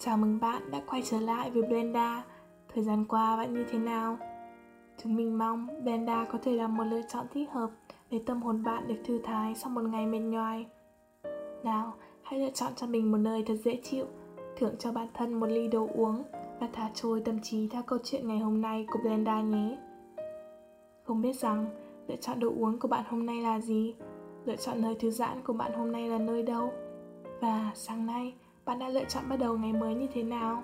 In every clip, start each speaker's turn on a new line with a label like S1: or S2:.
S1: Chào mừng bạn đã quay trở lại với Blenda. Thời gian qua bạn như thế nào? Chúng mình mong Blenda có thể là một lựa chọn thích hợp để tâm hồn bạn được thư thái sau một ngày mệt nhoài. Nào, hãy lựa chọn cho mình một nơi thật dễ chịu, thưởng cho bản thân một ly đồ uống và thả trôi tâm trí theo câu chuyện ngày hôm nay của Blenda nhé. Không biết rằng lựa chọn đồ uống của bạn hôm nay là gì? Lựa chọn nơi thư giãn của bạn hôm nay là nơi đâu? Và sáng nay, bạn đã lựa chọn bắt đầu ngày mới như thế nào?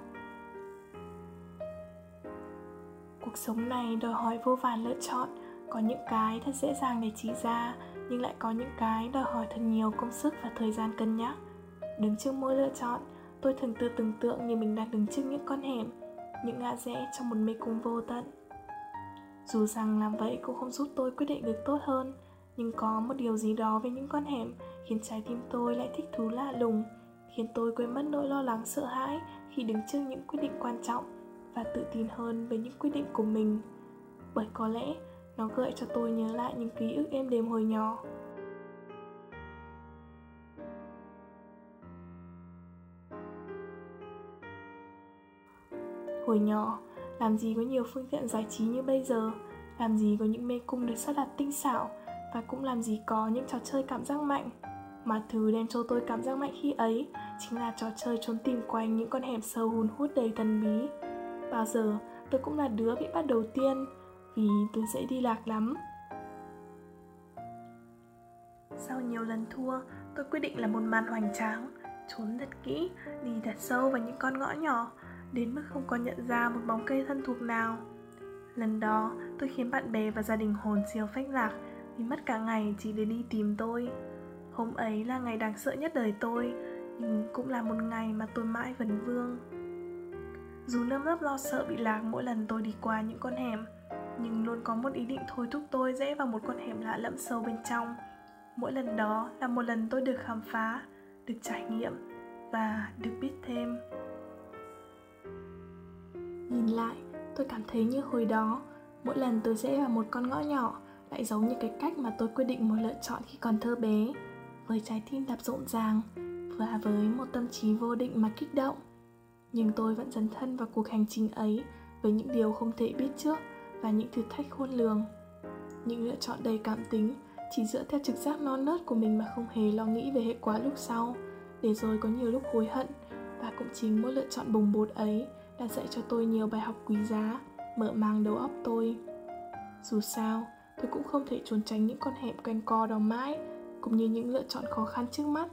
S1: Cuộc sống này đòi hỏi vô vàn lựa chọn. Có những cái thật dễ dàng để chỉ ra, nhưng lại có những cái đòi hỏi thật nhiều công sức và thời gian cân nhắc. Đứng trước mỗi lựa chọn, tôi thường tự tưởng tượng như mình đang đứng trước những con hẻm, những ngã rẽ trong một mê cung vô tận. Dù rằng làm vậy cũng không giúp tôi quyết định được tốt hơn, nhưng có một điều gì đó với những con hẻm khiến trái tim tôi lại thích thú lạ lùng khiến tôi quên mất nỗi lo lắng sợ hãi khi đứng trước những quyết định quan trọng và tự tin hơn về những quyết định của mình. Bởi có lẽ nó gợi cho tôi nhớ lại những ký ức êm đềm hồi nhỏ. Hồi nhỏ, làm gì có nhiều phương tiện giải trí như bây giờ? Làm gì có những mê cung được sắp đặt tinh xảo? Và cũng làm gì có những trò chơi cảm giác mạnh? Mà thứ đem cho tôi cảm giác mạnh khi ấy chính là trò chơi trốn tìm quanh những con hẻm sâu hun hút đầy thần bí. Bao giờ, tôi cũng là đứa bị bắt đầu tiên, vì tôi dễ đi lạc lắm. Sau nhiều lần thua, tôi quyết định là một màn hoành tráng, trốn thật kỹ, đi thật sâu vào những con ngõ nhỏ, đến mức không còn nhận ra một bóng cây thân thuộc nào. Lần đó, tôi khiến bạn bè và gia đình hồn siêu phách lạc vì mất cả ngày chỉ để đi tìm tôi hôm ấy là ngày đáng sợ nhất đời tôi. Nhưng cũng là một ngày mà tôi mãi vấn vương. Dù nơm nớp lo sợ bị lạc mỗi lần tôi đi qua những con hẻm, nhưng luôn có một ý định thôi thúc tôi rẽ vào một con hẻm lạ lẫm sâu bên trong. Mỗi lần đó là một lần tôi được khám phá, được trải nghiệm và được biết thêm. Nhìn lại, tôi cảm thấy như hồi đó, mỗi lần tôi rẽ vào một con ngõ nhỏ lại giống như cái cách mà tôi quyết định một lựa chọn khi còn thơ bé với trái tim đập rộn ràng và với một tâm trí vô định mà kích động. Nhưng tôi vẫn dấn thân vào cuộc hành trình ấy với những điều không thể biết trước và những thử thách khôn lường. Những lựa chọn đầy cảm tính chỉ dựa theo trực giác non nớt của mình mà không hề lo nghĩ về hệ quả lúc sau. Để rồi có nhiều lúc hối hận và cũng chính mỗi lựa chọn bùng bột ấy đã dạy cho tôi nhiều bài học quý giá, mở mang đầu óc tôi. Dù sao, tôi cũng không thể trốn tránh những con hẻm quanh co đó mãi cũng như những lựa chọn khó khăn trước mắt.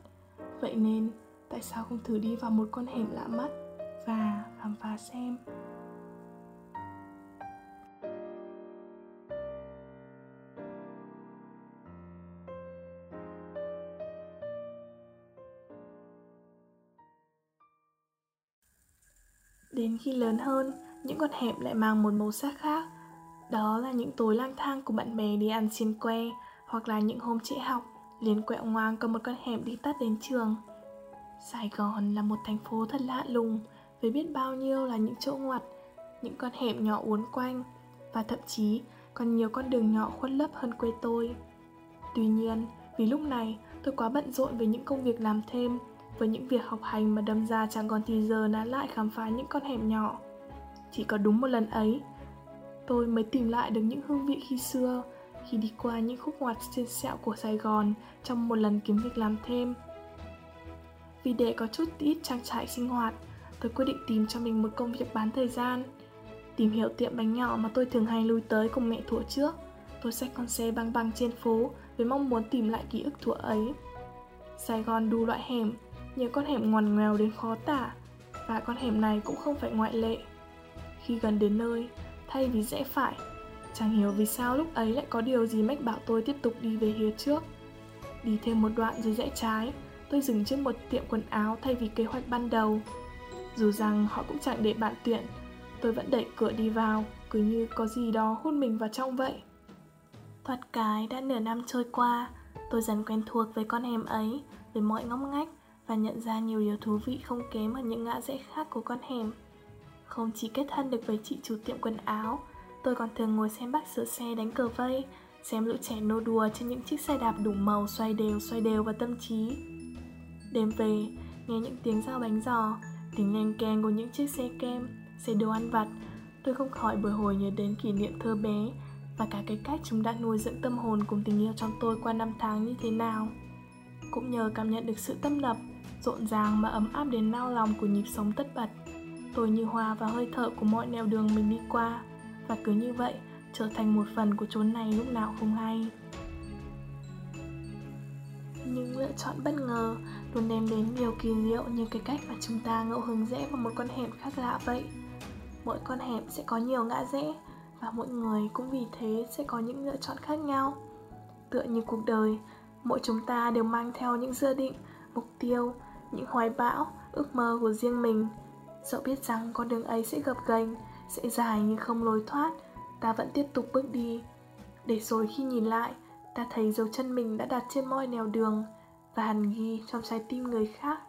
S1: Vậy nên, tại sao không thử đi vào một con hẻm lạ mắt và khám phá xem? Đến khi lớn hơn, những con hẻm lại mang một màu sắc khác. Đó là những tối lang thang của bạn bè đi ăn xiên que hoặc là những hôm trễ học liền quẹo ngoang có một con hẻm đi tắt đến trường. Sài gòn là một thành phố thật lạ lùng, với biết bao nhiêu là những chỗ ngoặt, những con hẻm nhỏ uốn quanh, và thậm chí còn nhiều con đường nhỏ khuất lấp hơn quê tôi. Tuy nhiên, vì lúc này tôi quá bận rộn với những công việc làm thêm, với những việc học hành mà đâm ra chẳng còn thì giờ nán lại khám phá những con hẻm nhỏ. Chỉ có đúng một lần ấy, tôi mới tìm lại được những hương vị khi xưa khi đi qua những khúc ngoặt trên sẹo của Sài Gòn trong một lần kiếm việc làm thêm. Vì để có chút ít trang trải sinh hoạt, tôi quyết định tìm cho mình một công việc bán thời gian. Tìm hiểu tiệm bánh nhỏ mà tôi thường hay lui tới cùng mẹ thuở trước. Tôi xách con xe băng băng trên phố với mong muốn tìm lại ký ức thuở ấy. Sài Gòn đủ loại hẻm, nhiều con hẻm ngoằn ngoèo đến khó tả, và con hẻm này cũng không phải ngoại lệ. Khi gần đến nơi, thay vì rẽ phải Chẳng hiểu vì sao lúc ấy lại có điều gì mách bảo tôi tiếp tục đi về phía trước. Đi thêm một đoạn rồi rẽ trái, Tôi dừng trước một tiệm quần áo thay vì kế hoạch ban đầu. Dù rằng họ cũng chẳng để bạn tuyển Tôi vẫn đẩy cửa đi vào, Cứ như có gì đó hút mình vào trong vậy. Thoạt cái đã nửa năm trôi qua, Tôi dần quen thuộc với con hẻm ấy, Với mọi ngóc ngách Và nhận ra nhiều điều thú vị không kém ở những ngã rẽ khác của con hẻm. Không chỉ kết thân được với chị chủ tiệm quần áo Tôi còn thường ngồi xem bác sửa xe đánh cờ vây Xem lũ trẻ nô đùa trên những chiếc xe đạp đủ màu xoay đều xoay đều vào tâm trí. Đêm về, nghe những tiếng dao bánh giò tiếng leng keng của những chiếc xe kem xe đồ ăn vặt tôi không khỏi bồi hồi nhớ đến kỷ niệm thơ bé và cả cái cách chúng đã nuôi dưỡng tâm hồn cùng tình yêu trong tôi qua năm tháng như thế nào. Cũng nhờ cảm nhận được sự tâm lập rộn ràng mà ấm áp đến nao lòng của nhịp sống tất bật tôi như hòa vào hơi thở của mọi nẻo đường mình đi qua và cứ như vậy, trở thành một phần của chốn này lúc nào không hay. Những lựa chọn bất ngờ luôn đem đến điều kỳ diệu như cái cách mà chúng ta ngẫu hứng rẽ vào một con hẻm khác lạ vậy. Mỗi con hẻm sẽ có nhiều ngã rẽ và mỗi người cũng vì thế sẽ có những lựa chọn khác nhau. Tựa như cuộc đời, mỗi chúng ta đều mang theo những dự định, mục tiêu, những hoài bão, ước mơ của riêng mình. Dẫu biết rằng con đường ấy sẽ gập ghềnh sẽ dài nhưng không lối thoát. Ta vẫn tiếp tục bước đi. Để rồi khi nhìn lại, ta thấy dấu chân mình đã đặt trên mọi nẻo đường và hằn ghi trong trái tim người khác.